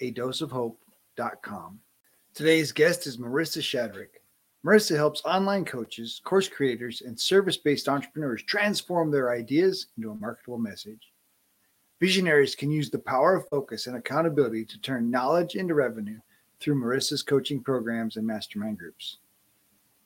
a doseofhope.com. Today's guest is Marissa Shadrick. Marissa helps online coaches, course creators, and service based entrepreneurs transform their ideas into a marketable message. Visionaries can use the power of focus and accountability to turn knowledge into revenue through Marissa's coaching programs and mastermind groups.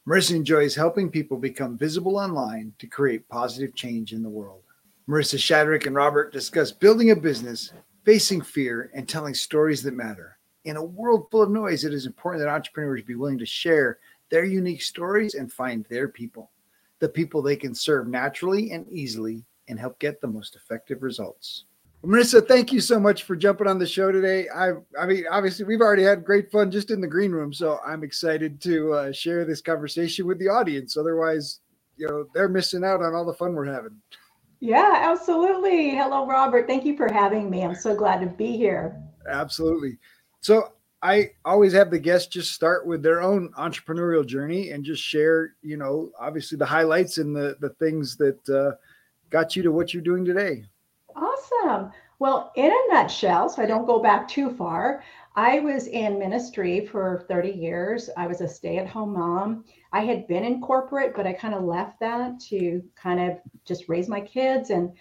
Marissa enjoys helping people become visible online to create positive change in the world. Marissa Shadrick and Robert discuss building a business facing fear, and telling stories that matter. In a world full of noise, it is important that entrepreneurs be willing to share their unique stories and find their people, the people they can serve naturally and easily and help get the most effective results. Marissa, thank you so much for jumping on the show today. I, I mean, obviously, we've already had great fun just in the green room, so I'm excited to uh, share this conversation with the audience. Otherwise, you know, they're missing out on all the fun we're having. Yeah, absolutely. Hello, Robert. Thank you for having me. I'm so glad to be here. Absolutely. So I always have the guests just start with their own entrepreneurial journey and just share, you know, obviously the highlights and the the things that uh, got you to what you're doing today. Awesome. Well, in a nutshell, so I don't go back too far, I was in ministry for 30 years. I was a stay at home mom. I had been in corporate, but I kind of left that to kind of just raise my kids. And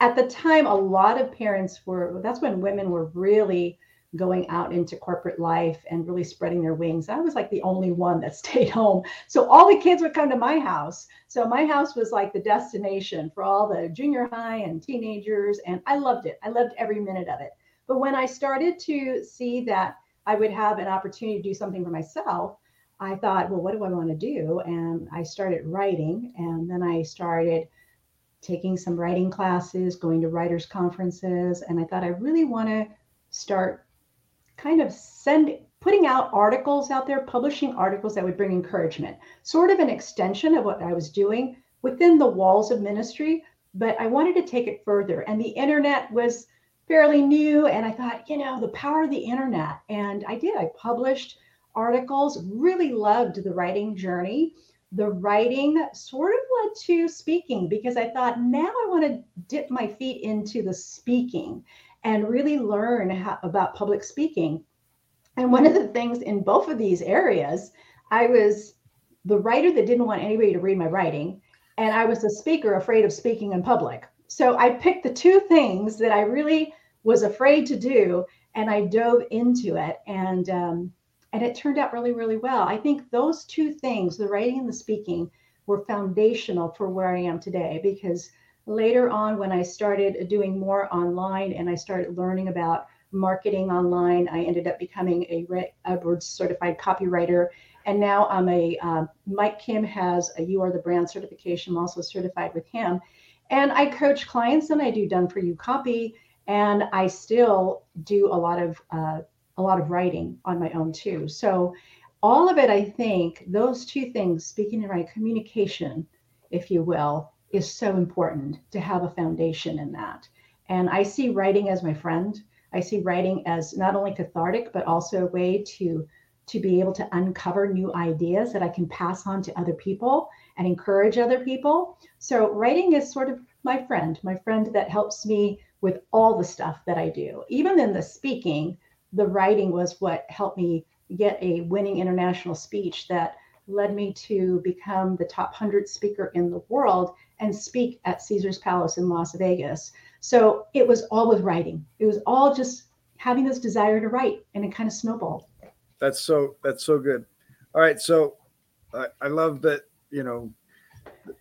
at the time, a lot of parents were, that's when women were really going out into corporate life and really spreading their wings. I was like the only one that stayed home. So all the kids would come to my house. So my house was like the destination for all the junior high and teenagers. And I loved it. I loved every minute of it. But when I started to see that I would have an opportunity to do something for myself, I thought, well, what do I want to do? And I started writing. And then I started taking some writing classes, going to writers' conferences. And I thought, I really want to start kind of send putting out articles out there, publishing articles that would bring encouragement, sort of an extension of what I was doing within the walls of ministry. But I wanted to take it further. And the internet was fairly new. And I thought, you know, the power of the internet. And I did. I published articles, really loved the writing journey. The writing sort of led to speaking because I thought now I want to dip my feet into the speaking and really learn how, about public speaking. And one of the things in both of these areas, I was the writer that didn't want anybody to read my writing, and I was the speaker afraid of speaking in public. So I picked the two things that I really was afraid to do, and I dove into it, and um, and it turned out really, really well. I think those two things, the writing and the speaking, were foundational for where I am today. Because later on, when I started doing more online and I started learning about marketing online, I ended up becoming a Edwards certified copywriter. And now I'm a uh, Mike Kim has a You Are the Brand certification. I'm also certified with him. And I coach clients and I do done for you copy. And I still do a lot of uh, a lot of writing on my own too. So all of it, I think those two things, speaking and writing, communication, if you will, is so important to have a foundation in that. And I see writing as my friend. I see writing as not only cathartic, but also a way to to be able to uncover new ideas that I can pass on to other people and encourage other people. So writing is sort of my friend, my friend that helps me with all the stuff that I do. Even in the speaking, the writing was what helped me get a winning international speech that led me to become the top 100 speaker in the world and speak at Caesar's Palace in Las Vegas. So it was all with writing. It was all just having this desire to write and it kind of snowballed. That's so that's so good. All right, so I, I love that you know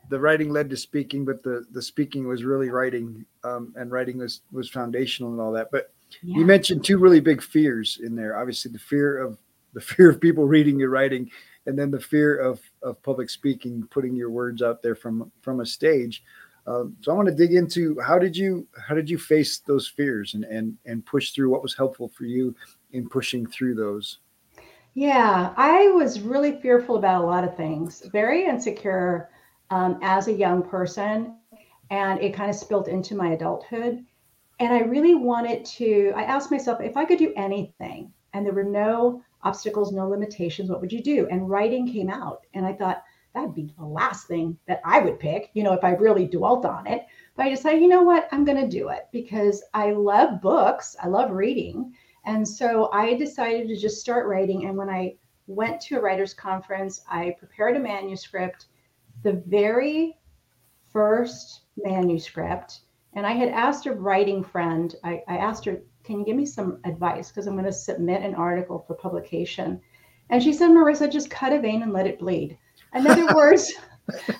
the writing led to speaking, but the the speaking was really writing, um, and writing was was foundational and all that. But yeah. you mentioned two really big fears in there. Obviously, the fear of the fear of people reading your writing, and then the fear of of public speaking, putting your words out there from from a stage. Um, so I want to dig into how did you how did you face those fears and and and push through? What was helpful for you in pushing through those? Yeah, I was really fearful about a lot of things. Very insecure um, as a young person, and it kind of spilled into my adulthood. And I really wanted to. I asked myself if I could do anything, and there were no obstacles, no limitations. What would you do? And writing came out, and I thought that'd be the last thing that I would pick, you know, if I really dwelt on it. But I decided, you know what, I'm going to do it because I love books, I love reading. And so I decided to just start writing. And when I went to a writer's conference, I prepared a manuscript, the very first manuscript. And I had asked a writing friend, I, I asked her, can you give me some advice? Because I'm going to submit an article for publication. And she said, Marissa, just cut a vein and let it bleed. In other words,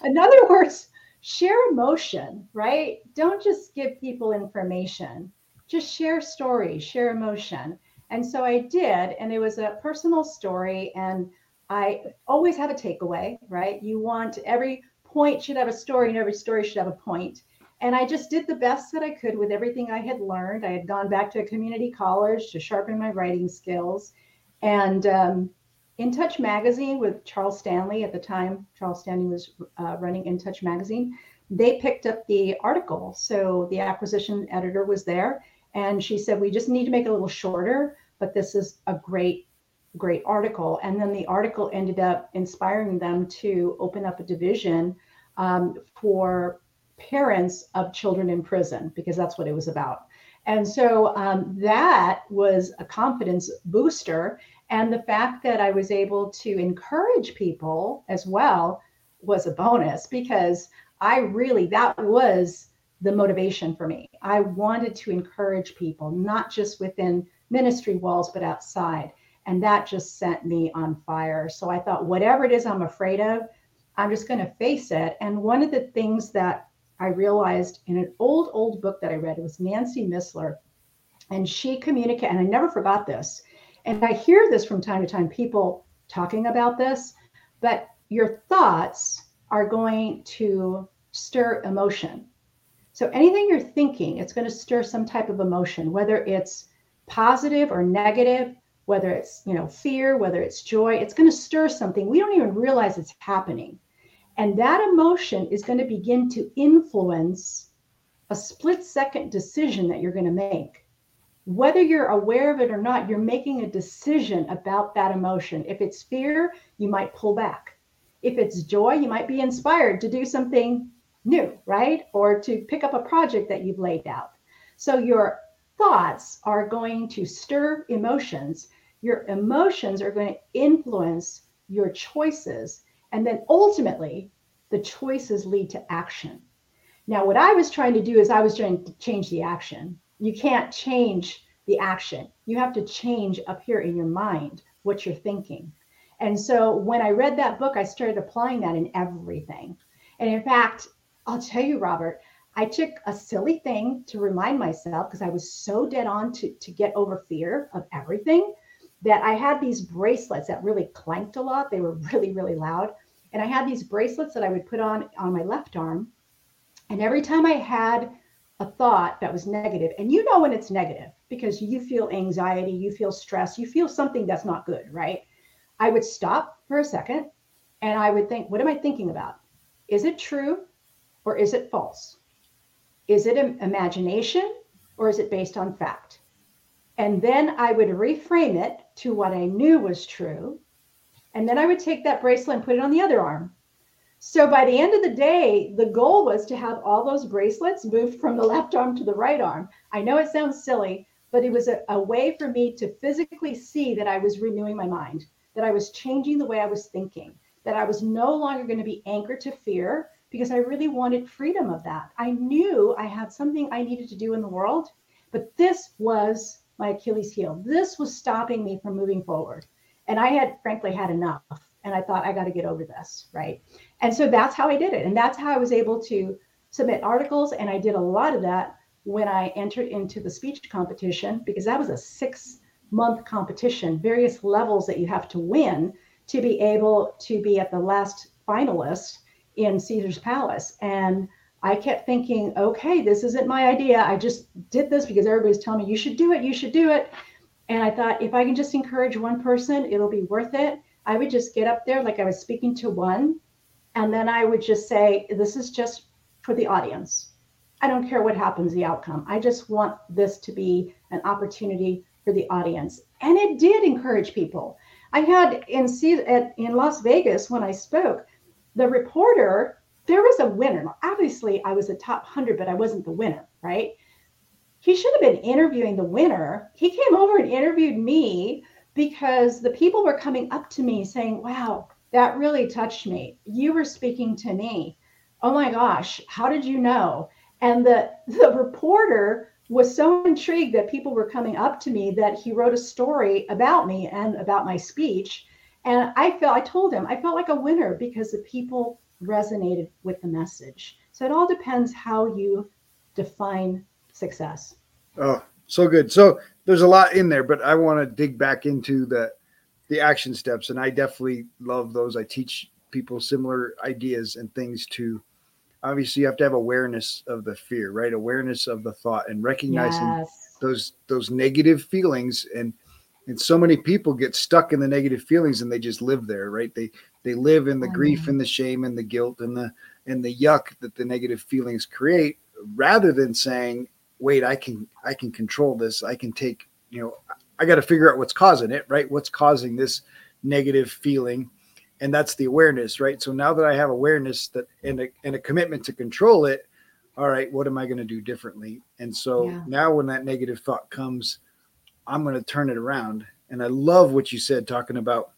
in other words, share emotion, right? Don't just give people information. Just share stories, share emotion. And so I did, and it was a personal story. And I always have a takeaway, right? You want every point should have a story, and every story should have a point. And I just did the best that I could with everything I had learned. I had gone back to a community college to sharpen my writing skills. And um, in Touch Magazine with Charles Stanley at the time, Charles Stanley was uh, running In Touch Magazine. They picked up the article. So the acquisition editor was there and she said, We just need to make it a little shorter, but this is a great, great article. And then the article ended up inspiring them to open up a division um, for parents of children in prison because that's what it was about. And so um, that was a confidence booster. And the fact that I was able to encourage people as well was a bonus because I really, that was the motivation for me. I wanted to encourage people, not just within ministry walls, but outside. And that just sent me on fire. So I thought, whatever it is I'm afraid of, I'm just going to face it. And one of the things that I realized in an old, old book that I read, it was Nancy Missler, and she communicated, and I never forgot this. And I hear this from time to time, people talking about this, but your thoughts are going to stir emotion. So anything you're thinking, it's going to stir some type of emotion, whether it's positive or negative, whether it's, you know, fear, whether it's joy, it's going to stir something. We don't even realize it's happening. And that emotion is going to begin to influence a split second decision that you're going to make whether you're aware of it or not, you're making a decision about that emotion. If it's fear, you might pull back. If it's joy, you might be inspired to do something new, right? Or to pick up a project that you've laid out. So your thoughts are going to stir emotions. Your emotions are going to influence your choices. And then ultimately, the choices lead to action. Now, what I was trying to do is I was trying to change the action you can't change the action. You have to change up here in your mind what you're thinking. And so when I read that book, I started applying that in everything. And in fact, I'll tell you, Robert, I took a silly thing to remind myself because I was so dead on to, to get over fear of everything that I had these bracelets that really clanked a lot. They were really, really loud. And I had these bracelets that I would put on on my left arm. And every time I had a thought that was negative, and you know when it's negative because you feel anxiety, you feel stress, you feel something that's not good, right? I would stop for a second and I would think, what am I thinking about? Is it true or is it false? Is it imagination or is it based on fact? And then I would reframe it to what I knew was true. And then I would take that bracelet and put it on the other arm so by the end of the day, the goal was to have all those bracelets moved from the left arm to the right arm. I know it sounds silly, but it was a, a way for me to physically see that I was renewing my mind, that I was changing the way I was thinking, that I was no longer going to be anchored to fear because I really wanted freedom of that. I knew I had something I needed to do in the world, but this was my Achilles heel. This was stopping me from moving forward. And I had, frankly, had enough. And I thought, I got to get over this. Right. And so that's how I did it. And that's how I was able to submit articles. And I did a lot of that when I entered into the speech competition, because that was a six month competition, various levels that you have to win to be able to be at the last finalist in Caesar's Palace. And I kept thinking, okay, this isn't my idea. I just did this because everybody's telling me you should do it, you should do it. And I thought if I can just encourage one person, it'll be worth it. I would just get up there like I was speaking to one, and then I would just say, this is just for the audience. I don't care what happens, the outcome. I just want this to be an opportunity for the audience. And it did encourage people. I had in in Las Vegas when I spoke, the reporter, there was a winner. Obviously, I was a top 100, but I wasn't the winner, right? He should have been interviewing the winner. He came over and interviewed me because the people were coming up to me saying, Wow, that really touched me. You were speaking to me. Oh my gosh, how did you know? And the, the reporter was so intrigued that people were coming up to me that he wrote a story about me and about my speech. And I felt, I told him, I felt like a winner because the people resonated with the message. So it all depends how you define success. Oh, so good. So there's a lot in there, but I want to dig back into the the action steps, and I definitely love those. I teach people similar ideas and things to obviously you have to have awareness of the fear right awareness of the thought and recognizing yes. those those negative feelings and and so many people get stuck in the negative feelings and they just live there right? They they live in the oh, grief and the shame and the guilt and the and the yuck that the negative feelings create rather than saying wait i can i can control this. I can take you know i got to figure out what's causing it right? What's causing this negative feeling? And that's the awareness right? So now that i have awareness that and a, and a commitment to control it all right what am i going to do differently? And so yeah. now when that negative thought comes i'm going to turn it around. And i love what you said talking about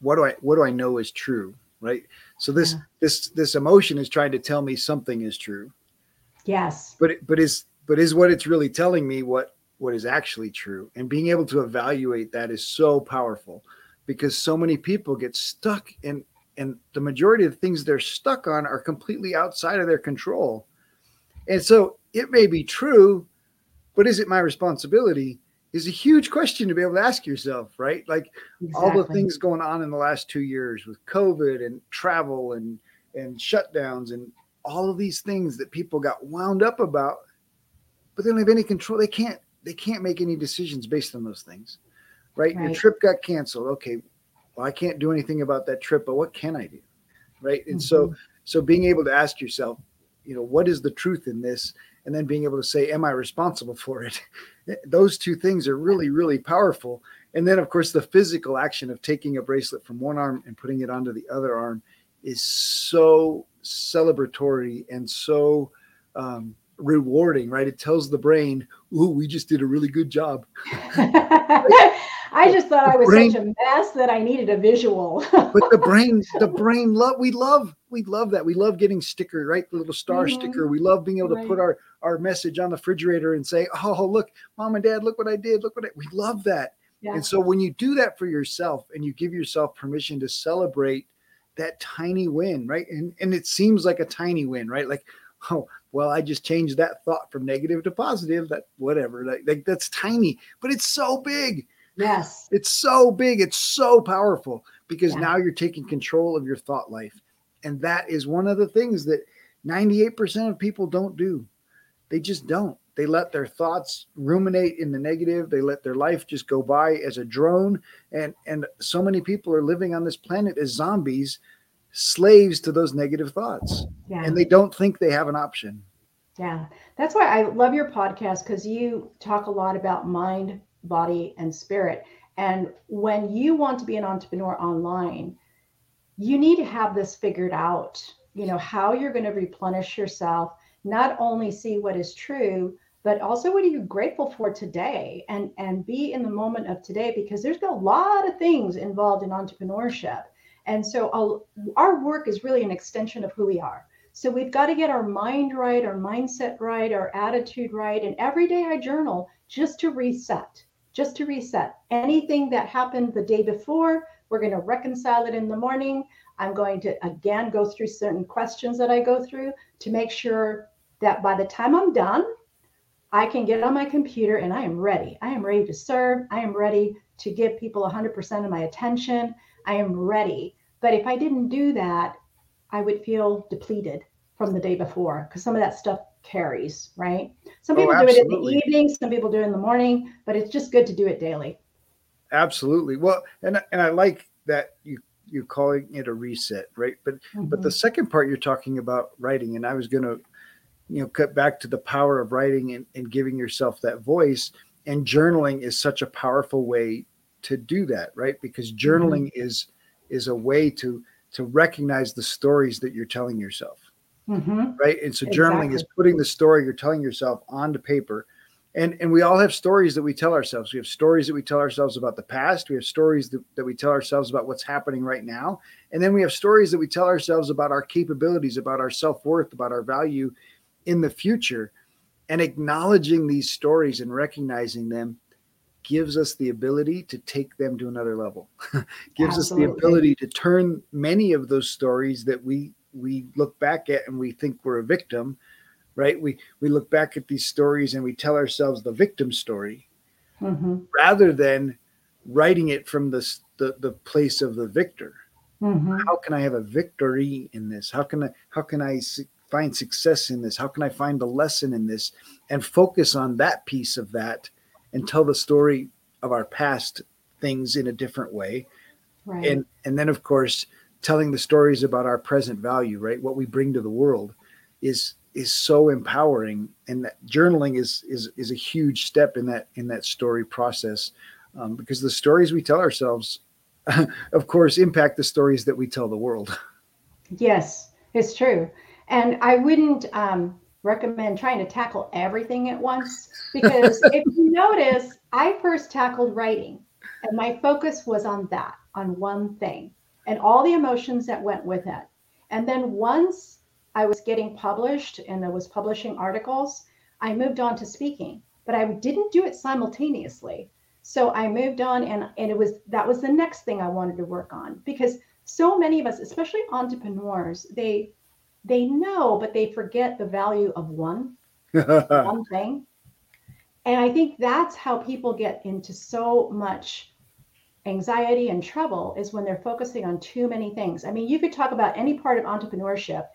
what do i what do i know is true right? So this yeah. this this emotion is trying to tell me something is true. Yes. But it, but is but is what it's really telling me what what is actually true. And being able to evaluate that is so powerful because so many people get stuck in and the majority of the things they're stuck on are completely outside of their control. And so it may be true, but is it my responsibility? Is a huge question to be able to ask yourself, right? Like exactly. all the things going on in the last two years with COVID and travel and and shutdowns and all of these things that people got wound up about, but they don't have any control. They can't they can't make any decisions based on those things right? right? Your trip got canceled. Okay, well, I can't do anything about that trip, but what can I do? Right. And mm-hmm. so, so being able to ask yourself, you know, what is the truth in this? And then being able to say, am I responsible for it? Those two things are really, really powerful. And then, of course, the physical action of taking a bracelet from one arm and putting it onto the other arm is so celebratory and so um, rewarding, right? It tells the brain, "Ooh, we just did a really good job." I just thought I was brain, such a mess that I needed a visual. but the brain, the brain love we love we love that. We love getting sticker, right? The little star mm-hmm. sticker. We love being able right. to put our our message on the refrigerator and say, "Oh, look, mom and dad, look what I did. Look what I." We love that. Yeah. And so when you do that for yourself and you give yourself permission to celebrate that tiny win, right? And and it seems like a tiny win, right? Like, oh, well, I just changed that thought from negative to positive. That whatever, like, like that's tiny, but it's so big. Yes. It's so big. It's so powerful because yeah. now you're taking control of your thought life. And that is one of the things that 98% of people don't do. They just don't. They let their thoughts ruminate in the negative. They let their life just go by as a drone. And and so many people are living on this planet as zombies, slaves to those negative thoughts. Yeah. And they don't think they have an option. Yeah. That's why I love your podcast because you talk a lot about mind body, and spirit. And when you want to be an entrepreneur online, you need to have this figured out, you know, how you're going to replenish yourself, not only see what is true, but also what are you grateful for today and and be in the moment of today because there's a lot of things involved in entrepreneurship and so I'll, our work is really an extension of who we are So we've got to get our mind right, our mindset right, our attitude right. And every day I journal just to reset, just to reset. Anything that happened the day before, we're going to reconcile it in the morning. I'm going to again go through certain questions that I go through to make sure that by the time I'm done, I can get on my computer and I am ready. I am ready to serve. I am ready to give people 100% of my attention. I am ready. But if I didn't do that, I would feel depleted from the day before because some of that stuff carries, right? Some oh, people oh, do it in the evening, some people do it in the morning, but it's just good to do it daily. Absolutely. Well, and and I like that you you're calling it a reset, right? But mm-hmm. but the mm-hmm. second part you're talking about writing, and I was gonna, you know, cut back to the power of writing and, and giving yourself that voice. And journaling is such a powerful way to do that, right? Because journaling mm-hmm. is is a way to to recognize the stories that you're telling yourself. Mm-hmm. Right. And so journaling exactly. is putting the story you're telling yourself onto paper. And, and we all have stories that we tell ourselves. We have stories that we tell ourselves about the past. We have stories that, that we tell ourselves about what's happening right now. And then we have stories that we tell ourselves about our capabilities, about our self worth, about our value in the future. And acknowledging these stories and recognizing them gives us the ability to take them to another level gives Absolutely. us the ability to turn many of those stories that we we look back at and we think we're a victim right we we look back at these stories and we tell ourselves the victim story mm-hmm. rather than writing it from the, the the place of the victor mm-hmm. how can i have a victory in this how can i how can i find success in this how can i find a lesson in this and focus on that piece of that and tell the story of our past things in a different way. Right. And and then of course telling the stories about our present value, right? What we bring to the world is is so empowering and that journaling is is is a huge step in that in that story process um, because the stories we tell ourselves of course impact the stories that we tell the world. Yes it's true. And i wouldn't um, recommend trying to tackle everything at once because if you notice, I first tackled writing and my focus was on that, on one thing and all the emotions that went with it. And then once I was getting published and I was publishing articles, I moved on to speaking, but I didn't do it simultaneously. So I moved on and, and it was that was the next thing I wanted to work on because so many of us, especially entrepreneurs, they they know, but they forget the value of one, one thing. And I think that's how people get into so much anxiety and trouble is when they're focusing on too many things. I mean, you could talk about any part of entrepreneurship,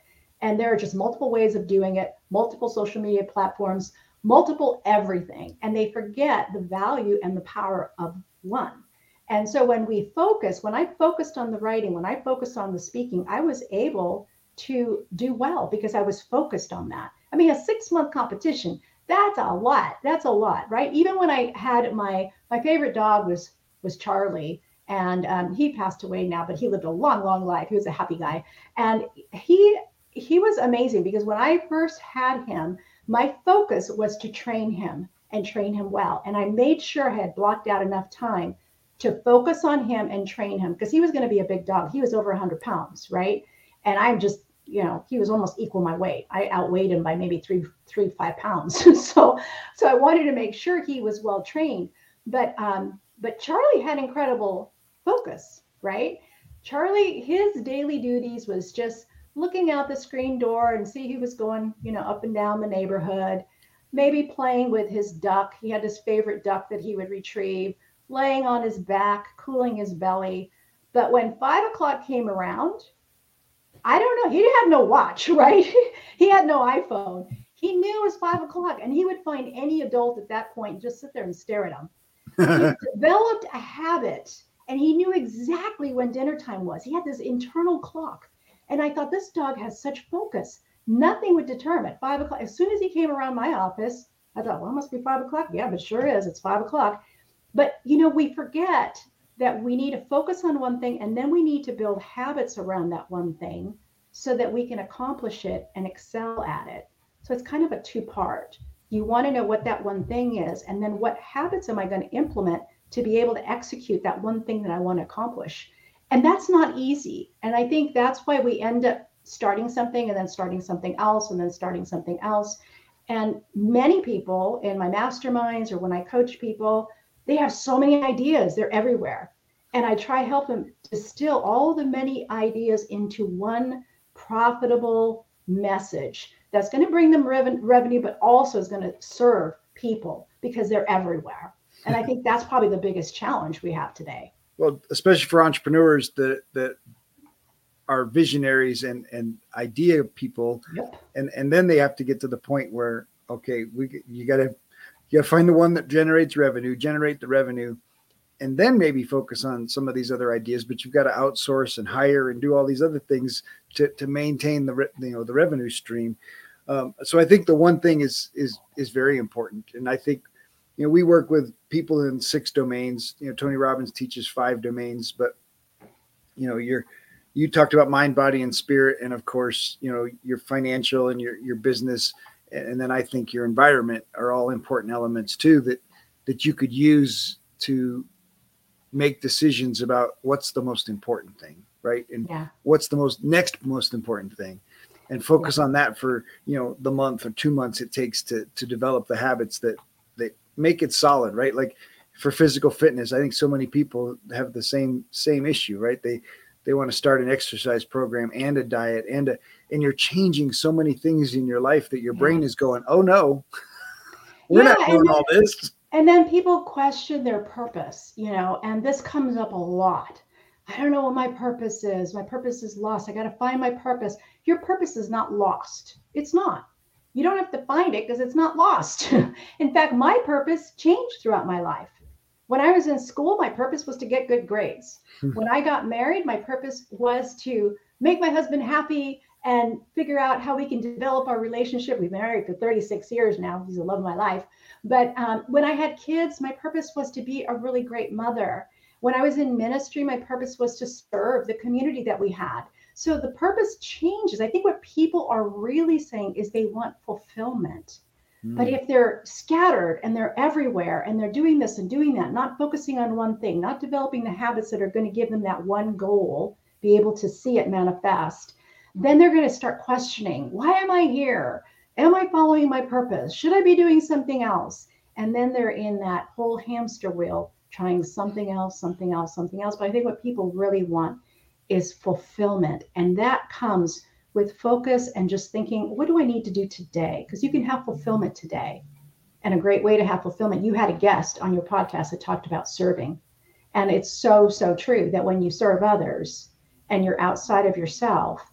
and there are just multiple ways of doing it, multiple social media platforms, multiple everything, and they forget the value and the power of one. And so when we focus, when I focused on the writing, when I focused on the speaking, I was able to do well because I was focused on that. I mean, a six month competition, that's a lot. That's a lot, right? Even when I had my my favorite dog was was Charlie, and um, he passed away now, but he lived a long, long life. He was a happy guy, and he he was amazing because when I first had him, my focus was to train him and train him well, and I made sure I had blocked out enough time to focus on him and train him because he was going to be a big dog. He was over 100 pounds, right? and I'm just you know he was almost equal my weight i outweighed him by maybe three three five pounds so so i wanted to make sure he was well trained but um but charlie had incredible focus right charlie his daily duties was just looking out the screen door and see who was going you know up and down the neighborhood maybe playing with his duck he had his favorite duck that he would retrieve laying on his back cooling his belly but when five o'clock came around I don't know. He had no watch, right? he had no iPhone. He knew it was five o'clock, and he would find any adult at that point just sit there and stare at him. He developed a habit, and he knew exactly when dinner time was. He had this internal clock, and I thought this dog has such focus. Nothing would deter him at five o'clock. As soon as he came around my office, I thought, well, it must be five o'clock. Yeah, but sure is. It's five o'clock. But you know, we forget that we need to focus on one thing and then we need to build habits around that one thing so that we can accomplish it and excel at it. So it's kind of a two part. You want to know what that one thing is, and then what habits am I going to implement to be able to execute that one thing that I want to accomplish? And that's not easy. And I think that's why we end up starting something and then starting something else and then starting something else. And many people in my masterminds or when I coach people, they have so many ideas, they're everywhere. And I try help them distill all the many ideas into one profitable message that's going to bring them reven- revenue, but also is going to serve people because they're everywhere. And I think that's probably the biggest challenge we have today. Well, especially for entrepreneurs that that are visionaries and and idea people, yep. and and then they have to get to the point where okay, we you got to you got to find the one that generates revenue, generate the revenue, and then maybe focus on some of these other ideas. But you've got to outsource and hire and do all these other things to to maintain the you know the revenue stream. Um, so I think the one thing is is is very important, and I think you know we work with people in six domains. You know, Tony Robbins teaches five domains, but you know you're you talked about mind, body, and spirit, and of course you know your financial and your your business, and then I think your environment are all important elements too that that you could use to make decisions about what's the most important thing, right? And yeah. what's the most next most important thing and focus yeah. on that for you know the month or two months it takes to to develop the habits that that make it solid right like for physical fitness i think so many people have the same same issue right they they want to start an exercise program and a diet and a and you're changing so many things in your life that your yeah. brain is going oh no we're not doing all this and then people question their purpose you know and this comes up a lot I don't know what my purpose is. My purpose is lost. I got to find my purpose. Your purpose is not lost. It's not. You don't have to find it because it's not lost. in fact, my purpose changed throughout my life. When I was in school, my purpose was to get good grades. Hmm. when I got married, my purpose was to make my husband happy and figure out how we can develop our relationship. We've been married for 36 years now. He's the love of my life. But um, when I had kids, my purpose was to be a really great mother when I was in ministry, my purpose was to serve the community that we had. So the purpose changes. I think what people are really saying is they want fulfillment. Mm. But if they're scattered and they're everywhere and they're doing this and doing that, not focusing on one thing, not developing the habits that are going to give them that one goal, be able to see it manifest, then they're going to start questioning why am I here? Am I following my purpose? Should I be doing something else? And then they're in that whole hamster wheel trying something else, something else, something else. But I think what people really want is fulfillment. And that comes with focus and just thinking, what do I need to do today? Because you can have fulfillment today. And a great way to have fulfillment, you had a guest on your podcast that talked about serving. And it's so, so true that when you serve others and you're outside of yourself,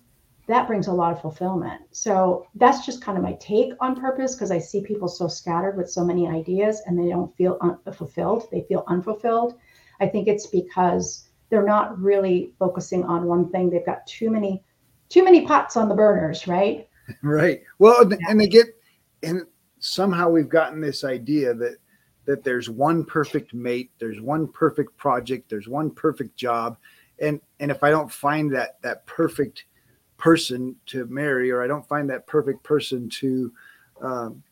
that brings a lot of fulfillment. So that's just kind of my take on purpose because I see people so scattered with so many ideas and they don't feel un- fulfilled. They feel unfulfilled. I think it's because they're not really focusing on one thing. They've got too many too many pots on the burners, right? Right. Well, and they get and somehow we've gotten this idea that that there's one perfect mate, there's one perfect project, there's one perfect job, and and if I don't find that that perfect person to marry or i don't find that perfect person to um,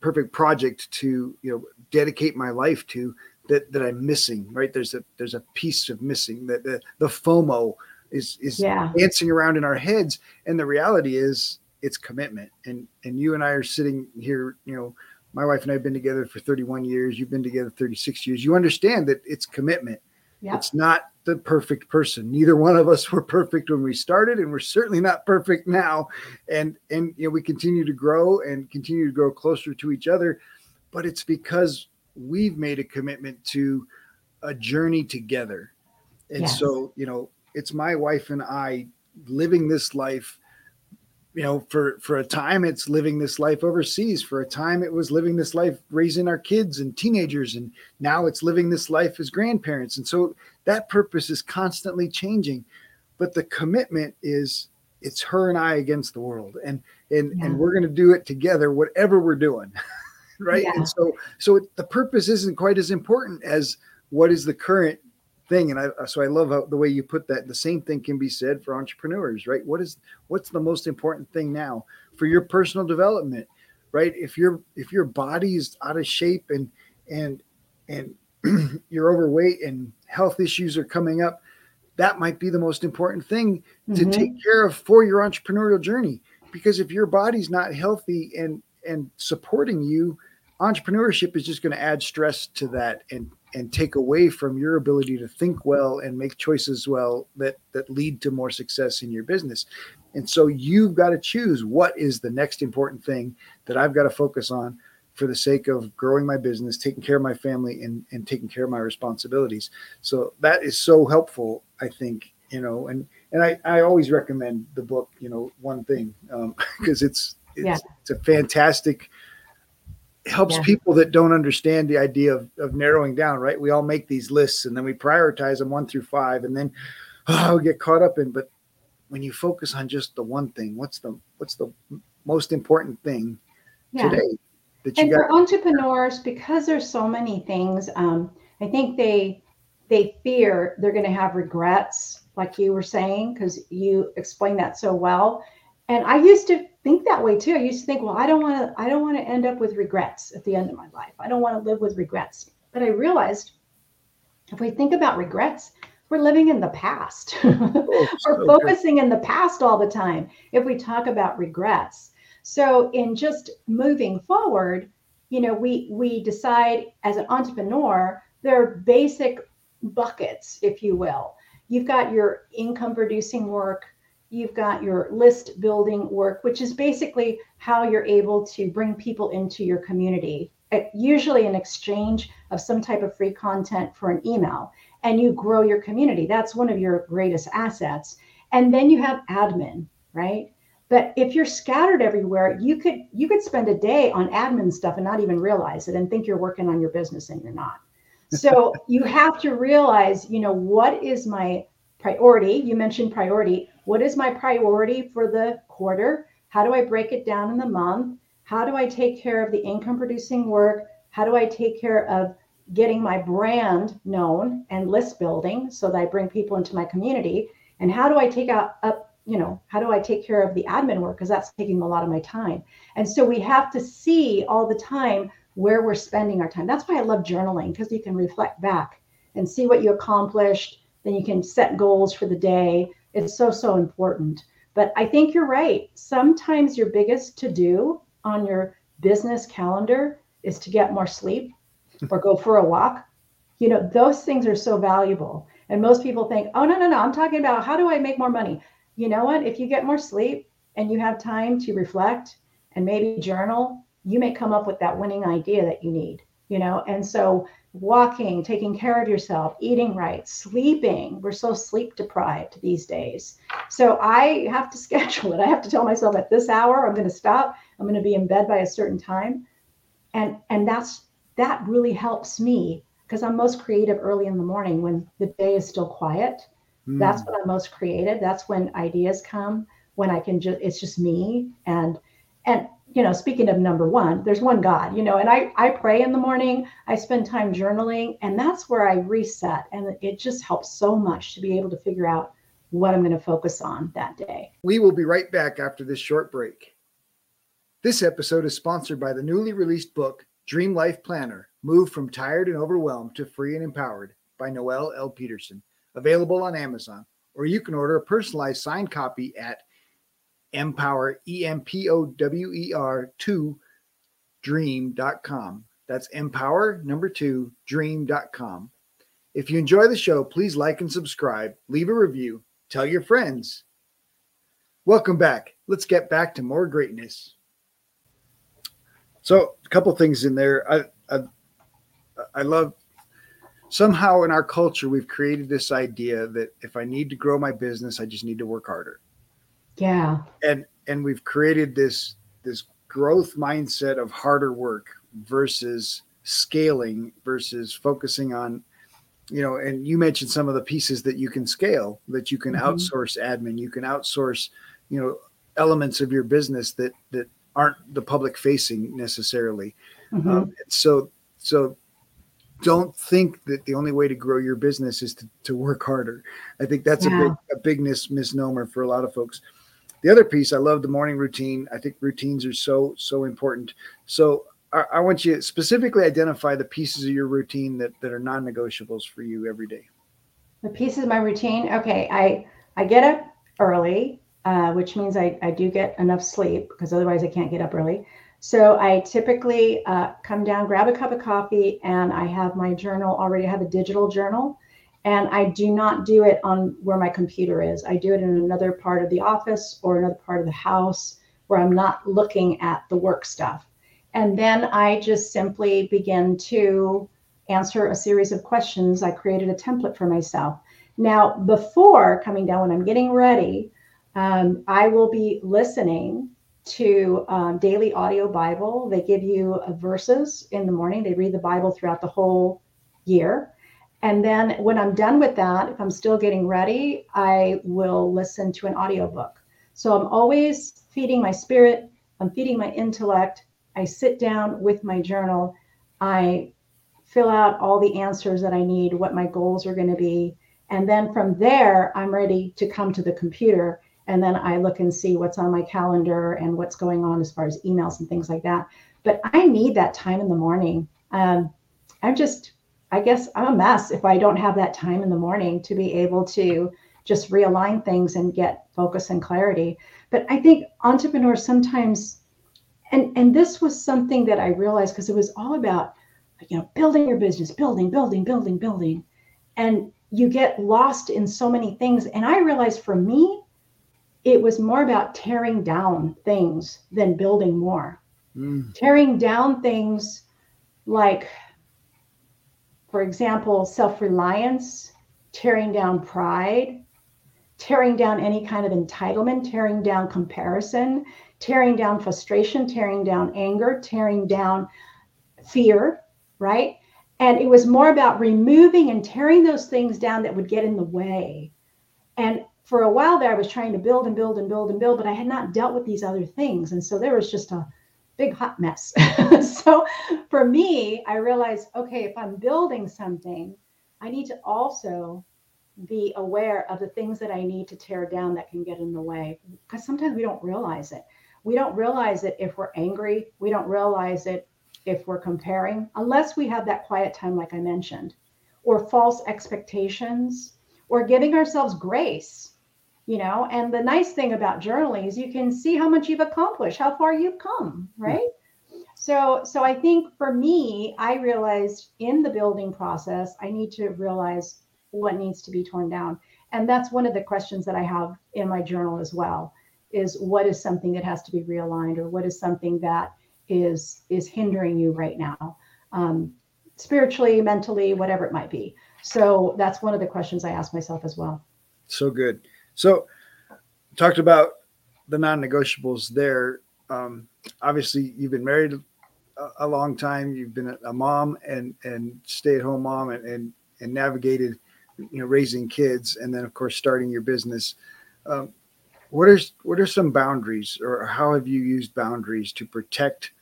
perfect project to you know dedicate my life to that that i'm missing right? There's a there's a piece of missing that the, the fomo is is yeah. dancing around in our heads. And the reality is it's commitment. And and you and i are sitting here you know my wife and i have been together for 31 years. You've been together 36 years. You understand that it's commitment yeah. it's not the perfect person. Neither one of us were perfect when we started, and we're certainly not perfect now. And and you know we continue to grow and continue to grow closer to each other, but it's because we've made a commitment to a journey together. And yes. so you know it's my wife and I living this life you know for for a time it's living this life overseas for a time it was living this life raising our kids and teenagers and now it's living this life as grandparents and so that purpose is constantly changing but the commitment is it's her and i against the world and and yeah. and we're going to do it together whatever we're doing right yeah. and so so the purpose isn't quite as important as what is the current thing and i so i love how, the way you put that the same thing can be said for entrepreneurs right what is what's the most important thing now for your personal development right if your if your body is out of shape and and and you're overweight and health issues are coming up that might be the most important thing mm-hmm. to take care of for your entrepreneurial journey. Because if your body's not healthy and and supporting you, entrepreneurship is just going to add stress to that and and take away from your ability to think well and make choices well that that lead to more success in your business. And so you've got to choose what is the next important thing that I've got to focus on for the sake of growing my business, taking care of my family, and, and taking care of my responsibilities. So that is so helpful, I think, you know, and and I, I always recommend the book, you know, one thing, because um, it's it's, yeah. it's a fantastic helps yeah. people that don't understand the idea of, of narrowing down, right? We all make these lists and then we prioritize them one through five and then oh, get caught up in. But when you focus on just the one thing, what's the what's the most important thing yeah. today? that you and got- for entrepreneurs because there's so many things um, i think they they fear they're going to have regrets like you were saying because you explained that so well and i used to think that way too. I used to think well i don't want to i don't want to end up with regrets at the end of my life. I don't want to live with regrets. But i realized if we think about regrets we're living in the past. Oh, we're focusing in the past all the time if we talk about regrets. So in just moving forward, you know, we we decide as an entrepreneur, there are basic buckets, if you will. You've got your income producing work, you've got your list building work, which is basically how you're able to bring people into your community, uh, usually in exchange of some type of free content for an email, and you grow your community. That's one of your greatest assets. And then you have admin, right? But if you're scattered everywhere, you could you could spend a day on admin stuff and not even realize it and think you're working on your business and you're not. So you have to realize, you know, what is my priority? You mentioned priority. What is my priority for the quarter? How do I break it down in the month? How do I take care of the income producing work? How do I take care of getting my brand known and list building so that I bring people into my community? And how do I take out up you know, how do I take care of the admin work? Because that's taking a lot of my time. And so we have to see all the time where we're spending our time. That's why I love journaling because you can reflect back and see what you accomplished. Then you can set goals for the day. It's so, so important. But I think you're right. Sometimes your biggest to do on your business calendar is to get more sleep or go for a walk. You know, those things are so valuable. And most people think, oh, no, no, no, I'm talking about how do I make more money? you know what? If you get more sleep and you have time to reflect and maybe journal, you may come up with that winning idea that you need, you know? And so, walking, taking care of yourself, eating right, sleeping, we're so sleep deprived these days. So, I have to schedule it. I have to tell myself at this hour, I'm going to stop, I'm going to be in bed by a certain time. And, and that's that really helps me because I'm most creative early in the morning when the day is still quiet Mm. That's when I'm most creative. That's when ideas come, when I can just it's just me and and you know, speaking of number one, there's one God, you know, and I I pray in the morning, I spend time journaling, and that's where I reset and it just helps so much to be able to figure out what I'm going to focus on that day. We will be right back after this short break. This episode is sponsored by the newly released book Dream Life Planner: Move from Tired and Overwhelmed to Free and Empowered by Noelle L. Peterson available on Amazon, or you can order a personalized signed copy at empower, E M P O W E R 2 dream.com. That's empower number two dream.com. If you enjoy the show, please like and subscribe, leave a review, tell your friends. Welcome back. Let's get back to more greatness. So, a couple things in there. I I, I love somehow in our culture we've created this idea that if i need to grow my business i just need to work harder yeah and and we've created this this growth mindset of harder work versus scaling versus focusing on you know and you mentioned some of the pieces that you can scale that you can mm-hmm. outsource admin you can outsource you know elements of your business that that aren't the public facing necessarily mm-hmm. um, so so don't think that the only way to grow your business is to, to work harder. I think that's yeah. a big a big mis- misnomer for a lot of folks. The other piece, I love the morning routine. I think routines are so so important. So I, I want you to specifically identify the pieces of your routine that that are non-negotiables for you every day. The pieces of my routine. Okay, I I get up early, uh, which means I, I do get enough sleep because otherwise I can't get up early. So I typically uh, come down, grab a cup of coffee, and I have my journal already. I have a digital journal, and I do not do it on where my computer is. I do it in another part of the office or another part of the house where I'm not looking at the work stuff. And then I just simply begin to answer a series of questions. I created a template for myself. Now, before coming down, when I'm getting ready, um, I will be listening to um, daily audio Bible. They give you uh, verses in the morning. They read the Bible throughout the whole year. And then when I'm done with that, if I'm still getting ready, I will listen to an audiobook. So I'm always feeding my spirit, I'm feeding my intellect. I sit down with my journal. I fill out all the answers that I need, what my goals are going to be. And then from there, I'm ready to come to the computer. And then I look and see what's on my calendar and what's going on as far as emails and things like that. But I need that time in the morning. Um, I'm just, I guess I'm a mess if I don't have that time in the morning to be able to just realign things and get focus and clarity. But I think entrepreneurs sometimes, and and this was something that I realized because it was all about, you know, building your business, building, building, building, building, and you get lost in so many things. And I realized for me, it was more about tearing down things than building more. Mm. Tearing down things like, for example, self reliance, tearing down pride, tearing down any kind of entitlement, tearing down comparison, tearing down frustration, tearing down anger, tearing down fear, right? And it was more about removing and tearing those things down that would get in the way. And for a while there, I was trying to build and build and build and build, but I had not dealt with these other things. And so there was just a big hot mess. so for me, I realized okay, if I'm building something, I need to also be aware of the things that I need to tear down that can get in the way. Because sometimes we don't realize it. We don't realize it if we're angry. We don't realize it if we're comparing, unless we have that quiet time, like I mentioned, or false expectations, or giving ourselves grace. You know, and the nice thing about journaling is you can see how much you've accomplished, how far you've come, right? So, so I think for me, I realized in the building process, I need to realize what needs to be torn down. And that's one of the questions that i have in my journal as well is what is something that has to be realigned or what is something that is is hindering you right now? Um, spiritually mentally whatever it might be. So that's one of the questions i ask myself as well. So good so talked about the non-negotiables there. Um, obviously you've been married a, a long time. You've been a, mom and and stay-at-home mom and, and and navigated you know raising kids and then of course starting your business. Um, what are what are some boundaries or how have you used boundaries to protect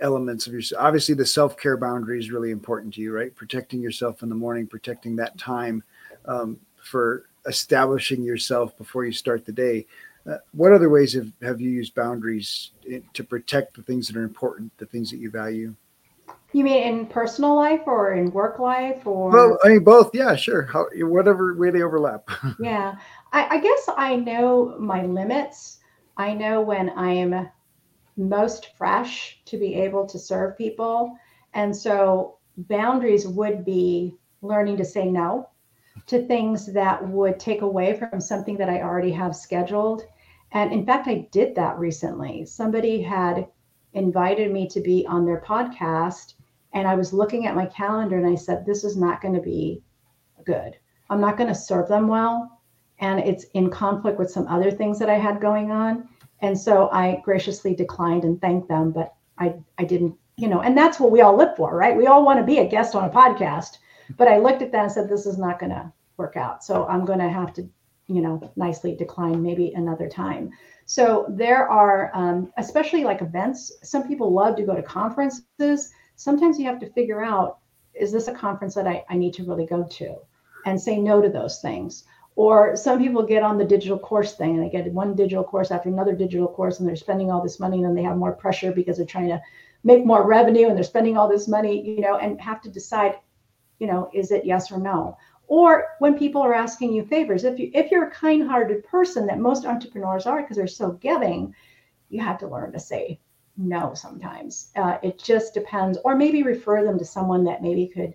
elements of yourself obviously the self-care boundary is really important to you right? Protecting yourself in the morning protecting that time um, for establishing yourself before you start the day uh, what other ways have, have you used boundaries to protect the things that are important the things that you value you mean in personal life or in work life or? Well, I mean both. Yeah, sure. How, whatever way they overlap. yeah, I, I guess I know my limits. I know when I am most fresh to be able to serve people, and so boundaries would be learning to say no to things that would take away from something that I already have scheduled. And in fact, I did that recently. Somebody had invited me to be on their podcast and I was looking at my calendar and I said, this is not going to be good. I'm not going to serve them well. And it's in conflict with some other things that I had going on. And so I graciously declined and thanked them, but I, I didn't, you know, and that's what we all live for, right? We all want to be a guest on a podcast. But I looked at that and said, this is not going to work out. So I'm going to have to, you know, nicely decline maybe another time. So there are, um, especially like events, some people love to go to conferences sometimes you have to figure out is this a conference that I, I need to really go to and say no to those things or some people get on the digital course thing and they get one digital course after another digital course and they're spending all this money and then they have more pressure because they're trying to make more revenue and they're spending all this money you know and have to decide you know is it yes or no? Or when people are asking you favors if you if you're a kind-hearted person that most entrepreneurs are because they're so giving you have to learn to say no sometimes. Uh, it just depends. Or maybe refer them to someone that maybe could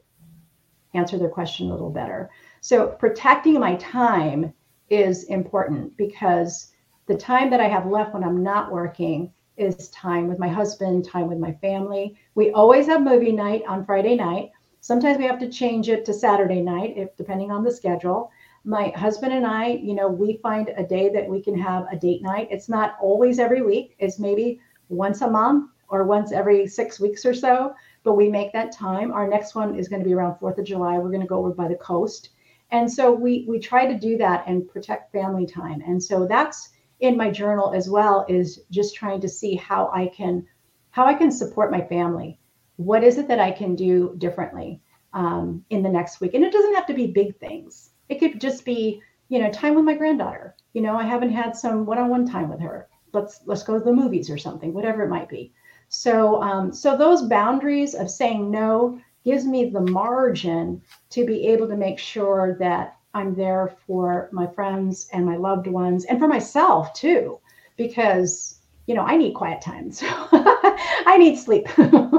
answer their question a little better. So protecting my time is important because the time that i have left when i'm not working is time with my husband time with my family. We always have movie night on friday night Sometimes we have to change it to Saturday night, if depending on the schedule. My husband and I, you know, we find a day that we can have a date night. It's not always every week. It's maybe once a month or once every six weeks or so, but we make that time. Our next one is going to be around Fourth of July. We're going to go over by the coast, and so we we try to do that and protect family time. And so that's in my journal as well. Is just trying to see how I can how I can support my family what is it that I can do differently um, in the next week? And it doesn't have to be big things. It could just be, you know, time with my granddaughter. You know, I haven't had some one-on-one time with her. Let's let's go to the movies or something, whatever it might be. So um, so those boundaries of saying no gives me the margin to be able to make sure that I'm there for my friends and my loved ones and for myself too, because you know I need quiet time. So I need sleep.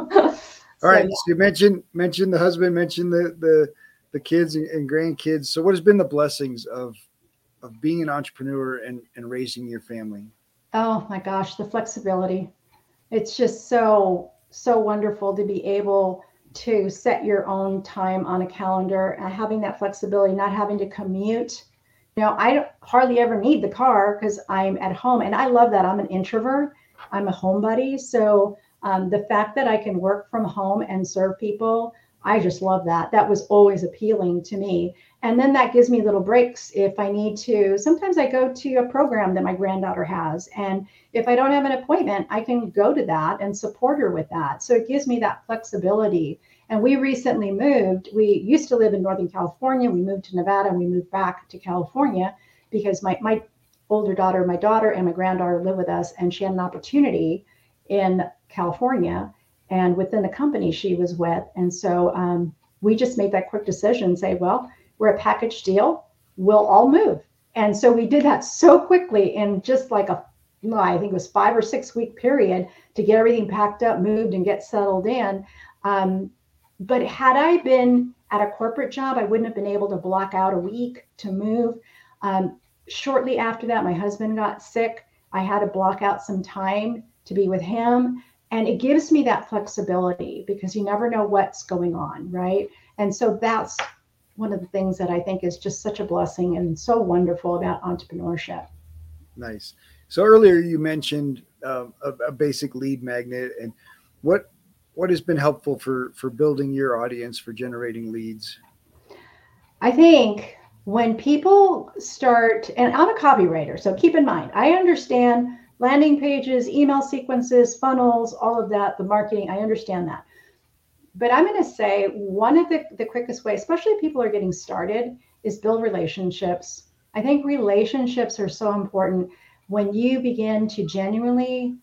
All right. So, yeah. so, you mentioned mentioned the husband, mentioned the the the kids and, and, grandkids. So what has been the blessings of of being an entrepreneur and, and raising your family? Oh my gosh, the flexibility. It's just so so wonderful to be able to set your own time on a calendar and having that flexibility, not having to commute. You know, I hardly ever need the car because I'm at home and I love that. I'm an introvert. I'm a homebody. So um, the fact that I can work from home and serve people, I just love that. That was always appealing to me. And then that gives me little breaks if I need to. Sometimes I go to a program that my granddaughter has. And if I don't have an appointment, I can go to that and support her with that. So it gives me that flexibility. And we recently moved. We used to live in Northern California. We moved to Nevada and we moved back to California because my, my older daughter, my daughter, and my granddaughter live with us. And she had an opportunity in California and within the company she was with. And so um, we just made that quick decision say, well, we're a package deal, we'll all move. And so we did that so quickly in just like a, I think it was five or six week period to get everything packed up, moved, and get settled in. Um, but had I been at a corporate job, I wouldn't have been able to block out a week to move. Um, shortly after that, my husband got sick. I had to block out some time to be with him and it gives me that flexibility because you never know what's going on right? And so that's one of the things that i think is just such a blessing and so wonderful about entrepreneurship. Nice. So earlier you mentioned uh, a, a, basic lead magnet and what what has been helpful for for building your audience for generating leads? I think when people start and i'm a copywriter so keep in mind i understand landing pages, email sequences, funnels, all of that, the marketing, I understand that. But I'm going to say one of the, the quickest ways, especially people are getting started, is build relationships. I think relationships are so important when you begin to genuinely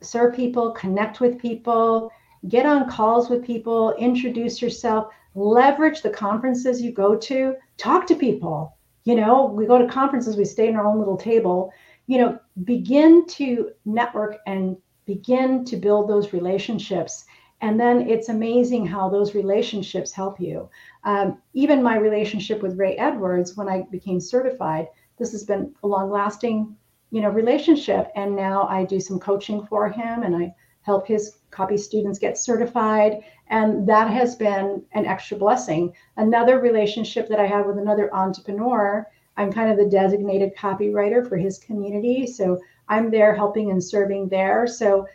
serve people, connect with people, get on calls with people, introduce yourself, leverage the conferences you go to, talk to people. You know, we go to conferences, we stay in our own little table you know, begin to network and begin to build those relationships. And then it's amazing how those relationships help you. Um, even my relationship with Ray Edwards, when I became certified, this has been a long lasting, you know, relationship. And now I do some coaching for him and I help his copy students get certified. And that has been an extra blessing. Another relationship that I have with another entrepreneur I'm kind of the designated copywriter for his community. So I'm there helping and serving there. So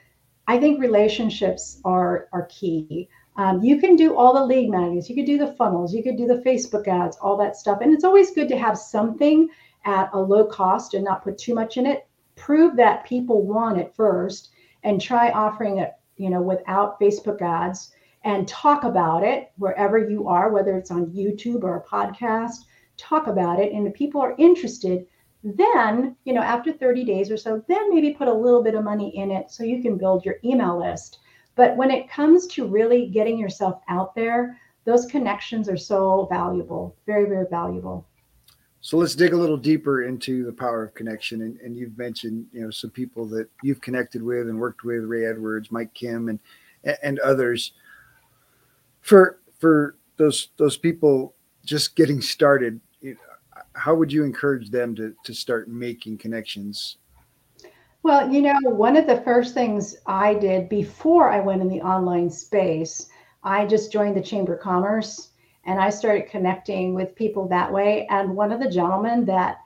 I think relationships are, are key. Um, you can do all the lead magnets, you could do the funnels, you could do the Facebook ads, all that stuff. And it's always good to have something at a low cost and not put too much in it. Prove that people want it first and try offering it, you know, without Facebook ads and talk about it wherever you are, whether it's on YouTube or a podcast talk about it and the people are interested then you know after 30 days or so then maybe put a little bit of money in it so you can build your email list but when it comes to really getting yourself out there those connections are so valuable, very, very valuable. So let's dig a little deeper into the power of connection. And, and you've mentioned, you know, some people that you've connected with and worked with, Ray Edwards, Mike Kim, and and others. For for those those people just getting started, how would you encourage them to to start making connections? Well, you know, one of the first things I did before I went in the online space, I just joined the Chamber of Commerce and I started connecting with people that way. And one of the gentlemen that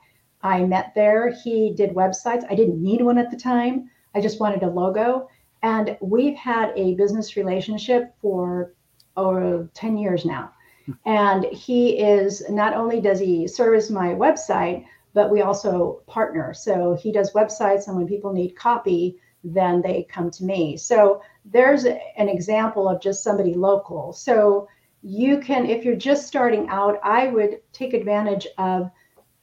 I met there, he did websites. I didn't need one at the time. I just wanted a logo. And we've had a business relationship for over 10 years now. And he is not only does he service my website, but we also partner. So he does websites, and when people need copy, then they come to me. So there's an example of just somebody local. So you can, if you're just starting out, I would take advantage of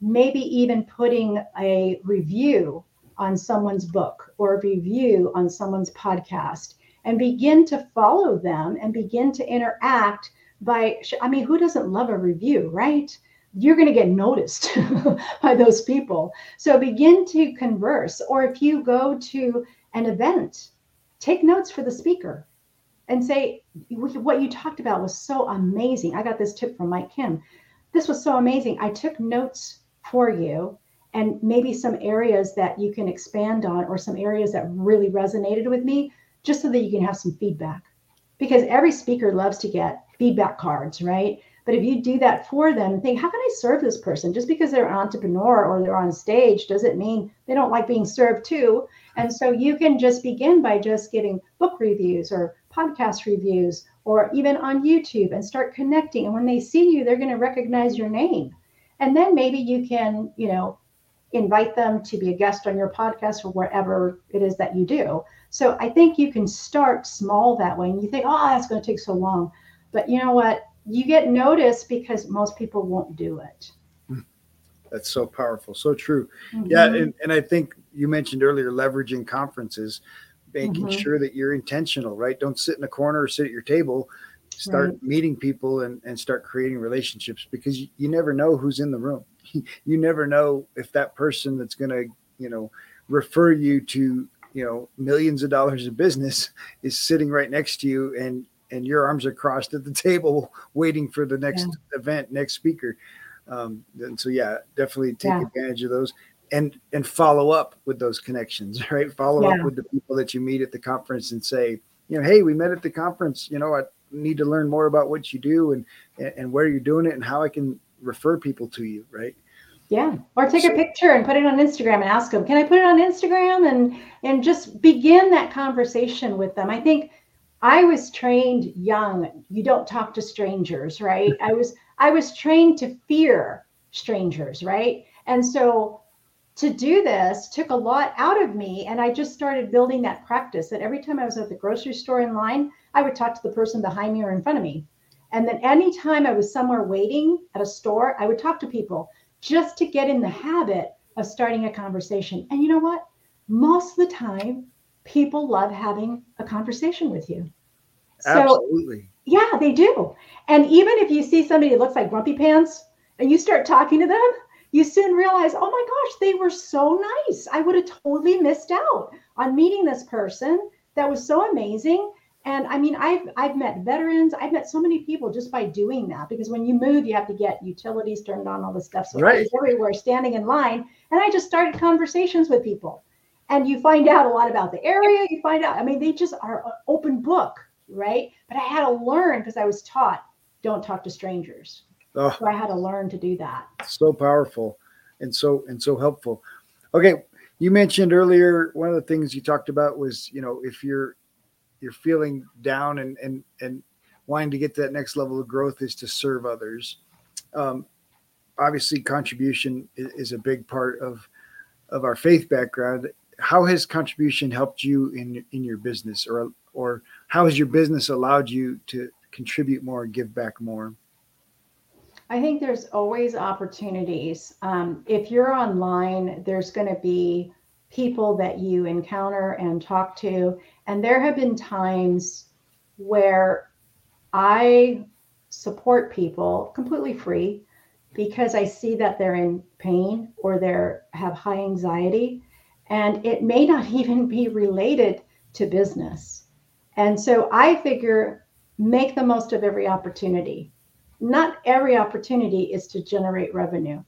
maybe even putting a review on someone's book or a review on someone's podcast and begin to follow them and begin to interact by i mean who doesn't love a review right you're going to get noticed by those people so begin to converse or if you go to an event take notes for the speaker and say what you talked about was so amazing. I got this tip from Mike Kim. This was so amazing. I took notes for you and maybe some areas that you can expand on or some areas that really resonated with me just so that you can have some feedback. Because every speaker loves to get feedback cards, right? But if you do that for them, think, how can I serve this person? Just because they're an entrepreneur or they're on stage doesn't mean they don't like being served too. And so you can just begin by just giving book reviews or podcast reviews or even on YouTube and start connecting. And when they see you, they're going to recognize your name. And then maybe you can, you know, invite them to be a guest on your podcast or wherever it is that you do. So I think you can start small that way. And you think, oh, that's going to take so long. But you know what? You get noticed because most people won't do it. That's so powerful, so true. Mm-hmm. Yeah, and, and I think you mentioned earlier leveraging conferences making mm-hmm. sure that you're intentional, right? Don't sit in a corner or sit at your table. Start right. meeting people and, and start creating relationships because you, you never know who's in the room. you never know if that person that's going to, you know, refer you to, you know, millions of dollars of business is sitting right next to you and and your arms are crossed at the table waiting for the next yeah. event, next speaker. Um, and so, yeah, definitely take yeah. advantage of those and and follow up with those connections right follow yeah. up with the people that you meet at the conference and say you know hey we met at the conference you know i need to learn more about what you do and and where you're doing it and how i can refer people to you right yeah or take a picture and put it on instagram and ask them can i put it on instagram and and just begin that conversation with them i think i was trained young you don't talk to strangers right i was i was trained to fear strangers right and so to do this took a lot out of me. And I just started building that practice that every time I was at the grocery store in line, I would talk to the person behind me or in front of me. And then anytime I was somewhere waiting at a store, I would talk to people just to get in the habit of starting a conversation. And you know what? Most of the time, people love having a conversation with you. Absolutely. So, yeah, they do. And even if you see somebody that looks like Grumpy Pants and you start talking to them, you soon realize, oh my gosh, they were so nice. I would have totally missed out on meeting this person that was so amazing. And I mean, I've I've met veterans, I've met so many people just by doing that because when you move, you have to get utilities turned on, all this stuff. So right. Everywhere standing in line, and I just started conversations with people. And you find out a lot about the area. You find out, I mean, they just are open book, right? But I had to learn because I was taught don't talk to strangers. Oh, so I had to learn to do that. So powerful and so and so helpful. Okay, you mentioned earlier one of the things you talked about was, you know, if you're you're feeling down and and and wanting to get to that next level of growth is to serve others. Um, obviously, contribution is, is a big part of of our faith background. How has contribution helped you in in your business, or or how has your business allowed you to contribute more give back more? I think there's always opportunities. Um, if you're online, there's going to be people that you encounter and talk to. And there have been times where I support people completely free because I see that they're in pain or they have high anxiety and it may not even be related to business. And so I figure make the most of every opportunity. Not every opportunity is to generate revenue.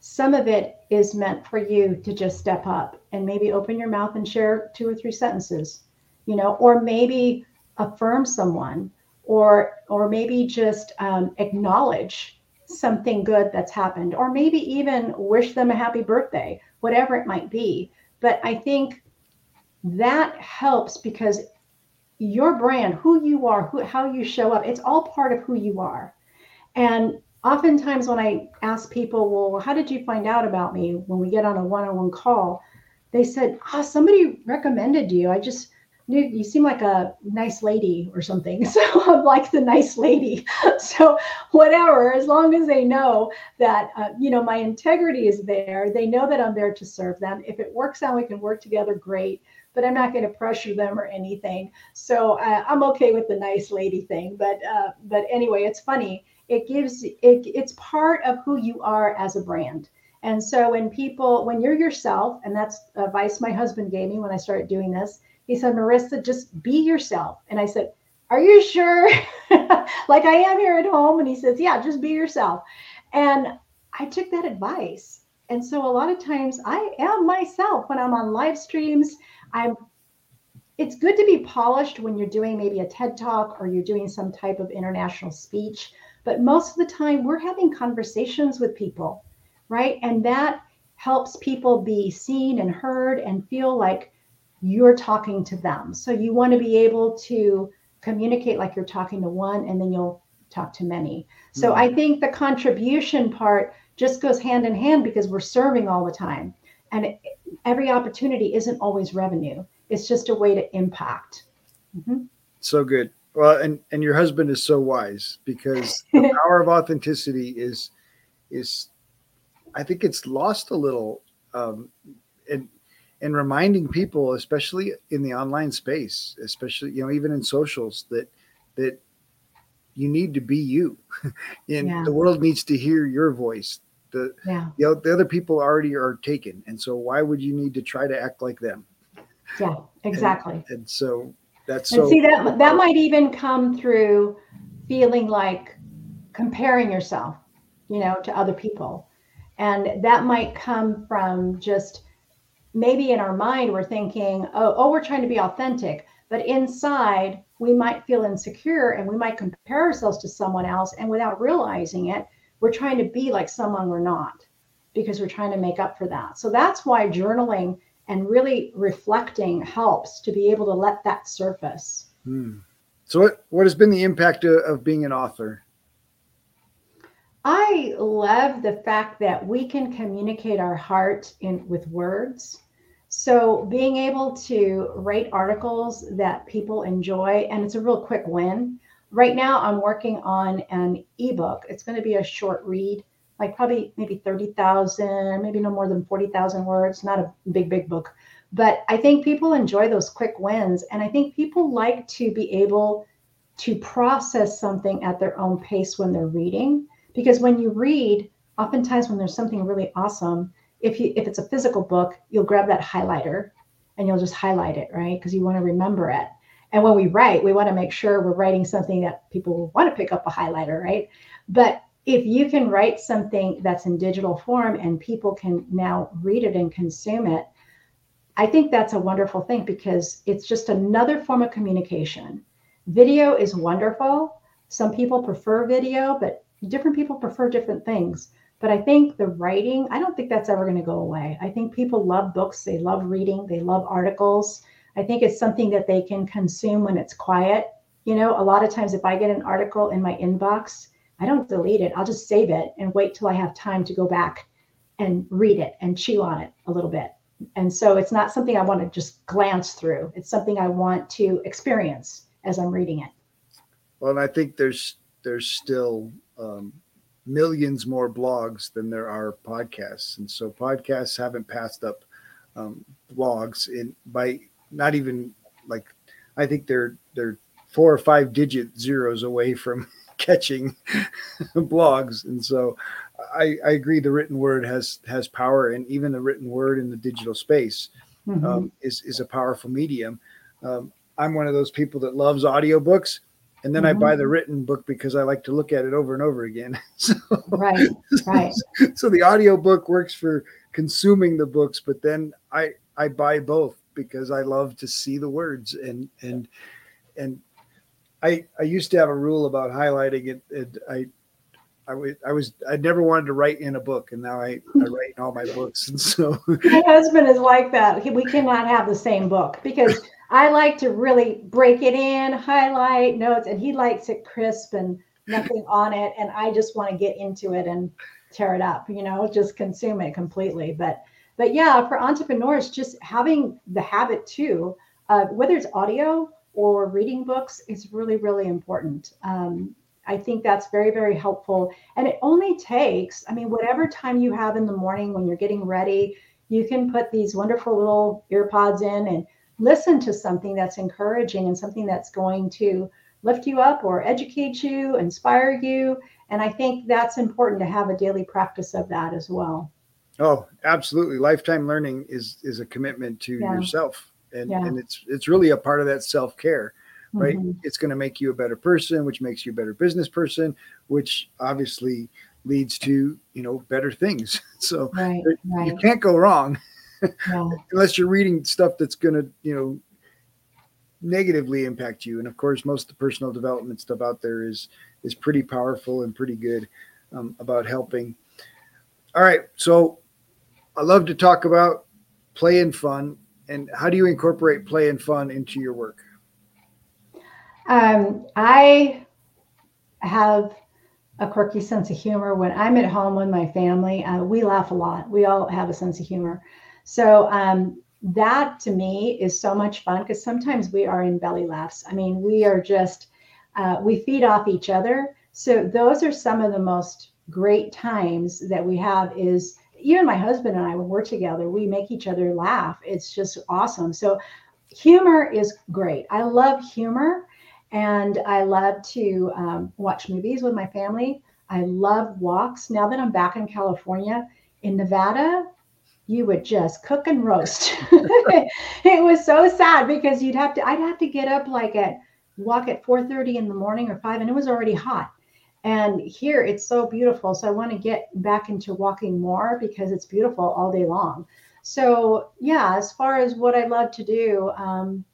Some of it is meant for you to just step up and maybe open your mouth and share two or three sentences, you know, or maybe affirm someone or or maybe just um, acknowledge something good that's happened or maybe even wish them a happy birthday whatever it might be but i think that helps because your brand who you are who, how you show up it's all part of who you are. And oftentimes when i ask people well how did you find out about me when we get on a one-on-one call? they said oh somebody recommended you. I just you, you seem like a nice lady or something. So I'm like the nice lady. So whatever, as long as they know that, uh, you know, my integrity is there, they know that I'm there to serve them. If it works out, we can work together, great. But I'm not going to pressure them or anything. So uh, I'm okay with the nice lady thing. But uh, but anyway, it's funny. It gives it. It's part of who you are as a brand. And so when people, when you're yourself, and that's advice my husband gave me when I started doing this, he said, Marissa, just be yourself. And I said, Are you sure? like I am here at home. And he says, Yeah, just be yourself. And I took that advice. And so a lot of times I am myself when I'm on live streams. I'm it's good to be polished when you're doing maybe a TED talk or you're doing some type of international speech. But most of the time, we're having conversations with people, right? And that helps people be seen and heard and feel like you're talking to them. So you want to be able to communicate like you're talking to one and then you'll talk to many. So mm-hmm. I think the contribution part just goes hand in hand because we're serving all the time. And it, every opportunity isn't always revenue. It's just a way to impact. Mm-hmm. So good. Well, and and your husband is so wise because the power of authenticity is is I think it's lost a little um, and reminding people, especially in the online space, especially you know even in socials, that that you need to be you, and yeah. the world needs to hear your voice. The yeah. you know, the other people already are taken, and so why would you need to try to act like them? Yeah, exactly. And, and so that's and. See that that might even come through feeling like comparing yourself, you know, to other people, and that might come from just maybe in our mind we're thinking, oh, oh, we're trying to be authentic, but inside we might feel insecure and we might compare ourselves to someone else, and without realizing it, we're trying to be like someone we're not because we're trying to make up for that. So that's why journaling and really reflecting helps to be able to let that surface. Hmm. So what what has been the impact of, of being an author? I love the fact that we can communicate our heart in with words so being able to write articles that people enjoy, and it's a real quick win. Right now, I'm working on an ebook. It's going to be a short read, like probably maybe 30,000, maybe no more than 40,000 words, not a big, big book. But I think people enjoy those quick wins. And I think people like to be able to process something at their own pace when they're reading. Because when you read, oftentimes when there's something really awesome, if you if it's a physical book, you'll grab that highlighter and you'll just highlight it, right? Because you want to remember it. And when we write, we want to make sure we're writing something that people want to pick up a highlighter, right? But if you can write something that's in digital form and people can now read it and consume it, I think that's a wonderful thing because it's just another form of communication. Video is wonderful. Some people prefer video, but different people prefer different things. But I think the writing, I don't think that's ever going to go away. I think people love books, they love reading, they love articles. I think it's something that they can consume when it's quiet. You know, a lot of times if I get an article in my inbox, I don't delete it. I'll just save it and wait till I have time to go back and read it and chew on it a little bit. And so it's not something I want to just glance through. It's something I want to experience as I'm reading it. Well, and I think there's there's still um, millions more blogs than there are podcasts, and so podcasts haven't passed up um, blogs in by not even like I think they're they're four or five digit zeros away from catching blogs. And so I, I agree the written word has has power and even the written word in the digital space Mhm. um, is, is a powerful medium. Um, I'm one of those people that loves audiobooks. And then I Mhm. buy the written book because I like to look at it over and over again. So, right, right. so the audiobook works for consuming the books, but then I I buy both because I love to see the words and and and I I used to have a rule about highlighting it. And I I was I was I never wanted to write in a book, and now I I write in all my books, and so My husband is like that. We cannot have the same book because I like to really break it in, highlight notes, and he likes it crisp and nothing on it. And I just want to get into it and tear it up, you know, just consume it completely. But but yeah, for entrepreneurs, just having the habit too, uh, whether it's audio or reading books, is really really important. Um, I think that's very very helpful, and it only takes, I mean, whatever time you have in the morning when you're getting ready you can put these wonderful little earpods in and listen to something that's encouraging and something that's going to lift you up or educate you, inspire you. And I think that's important to have a daily practice of that as well. oh, absolutely, lifetime learning is is a commitment to Yeah. yourself, and Yeah. and it's it's really a part of that self care. right? Mhm. It's going to make you a better person, which makes you a better business person, which obviously leads to you know better things. So Right, you can't go wrong Yeah, unless you're reading stuff that's going to you know negatively impact you. And of course, most of the personal development stuff out there is is pretty powerful and pretty good um, about helping. All right, so I love to talk about play and fun. And how do you incorporate play and fun into your work? Um, I have a quirky sense of humor. When I'm at home with my family, uh, we laugh a lot. We all have a sense of humor. So um, that to me is so much fun because sometimes we are in belly laughs. I mean, we are just, uh, we feed off each other. So those are some of the most great times that we have is even my husband and I, when we're together, we make each other laugh. It's just awesome. So humor is great. I love humor and I love to um, watch movies with my family. I love walks. Now that I'm back in California, in Nevada, you would just cook and roast. it was so sad because you'd have to, I'd have to get up like at walk at 4:30 in the morning or five, and it was already hot. And here it's so beautiful. So I want to get back into walking more because it's beautiful all day long. So yeah, as far as what I love to do, um,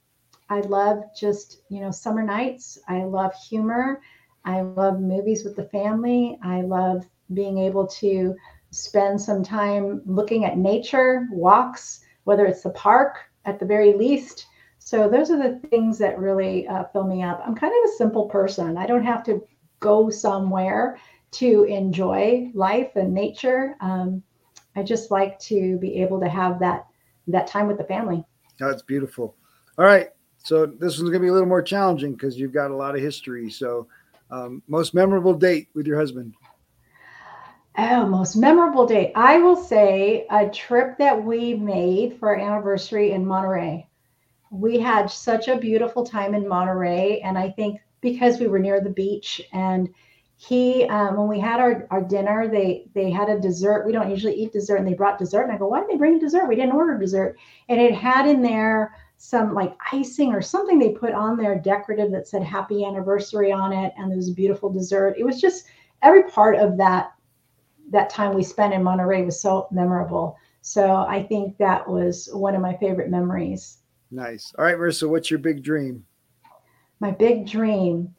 I love just, you know, summer nights. I love humor. I love movies with the family. I love being able to spend some time looking at nature, walks, whether it's the park at the very least. So those are the things that really uh, fill me up. I'm kind of a simple person. I don't have to go somewhere to enjoy life and nature. Um, I just like to be able to have that that time with the family. That's beautiful. All right. So this one's to be a little more challenging because you've got a lot of history. So, um, most memorable date with your husband? Oh, most memorable day. I will say a trip that we made for our anniversary in Monterey. We had such a beautiful time in Monterey. And I think because we were near the beach and he um, when we had our, our dinner they they had a dessert we don't usually eat dessert and they brought dessert and i go why did they bring dessert we didn't order dessert and it had in there some like icing or something they put on there decorative that said happy anniversary on it and there was a beautiful dessert it was just every part of that that time we spent in monterey was so memorable. So i think that was one of my favorite memories. Nice. All right, Marissa, what's your big dream? my big dream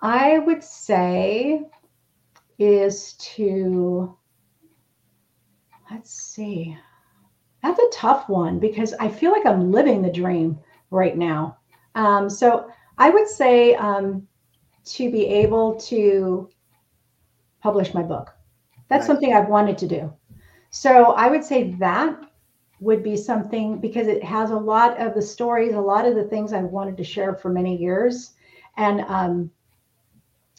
i would say is to let's see. That's a tough one because i feel like i'm living the dream right now. Um, so i would say um, to be able to publish my book that's Nice. something i've wanted to do so i would say that would be something because it has a lot of the stories a lot of the things i've wanted to share for many years and um,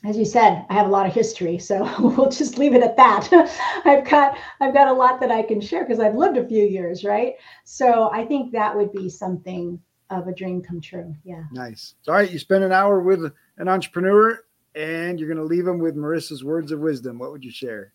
as you said, I have a lot of history, so we'll just leave it at that. I've got I've got a lot that I can share because I've lived a few years, right? So I think that would be something of a dream come true. Yeah. Nice. All right, you spend an hour with an entrepreneur And you're going to leave them with Marissa's words of wisdom. What would you share?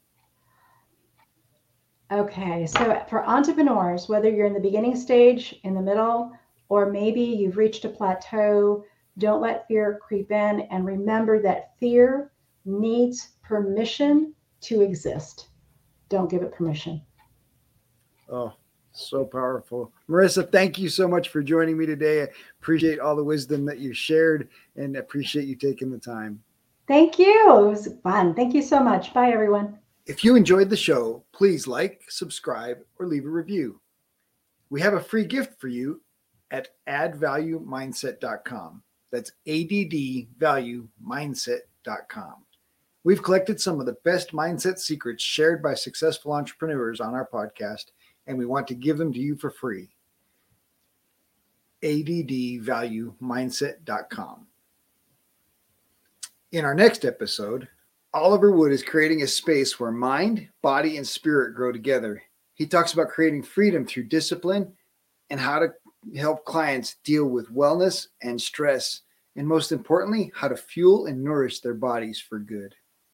Okay, so for entrepreneurs, whether you're in the beginning stage, in the middle, or maybe you've reached a plateau, don't let fear creep in. And remember that fear needs permission to exist. Don't give it permission. Oh, so powerful. Marissa, thank you so much for joining me today. I appreciate all the wisdom that you shared and appreciate you taking the time. Thank you. It was fun. Thank you so much. Bye, everyone. If you enjoyed the show, please like, subscribe, or leave a review. We have a free gift for you at addvaluemindset.com. That's addvaluemindset.com. We've collected some of the best mindset secrets shared by successful entrepreneurs on our podcast, and we want to give them to you for free. addvaluemindset.com. In our next episode, Oliver Wood is creating a space where mind, body, and spirit grow together. He talks about creating freedom through discipline and how to help clients deal with wellness and stress, and most importantly, how to fuel and nourish their bodies for good.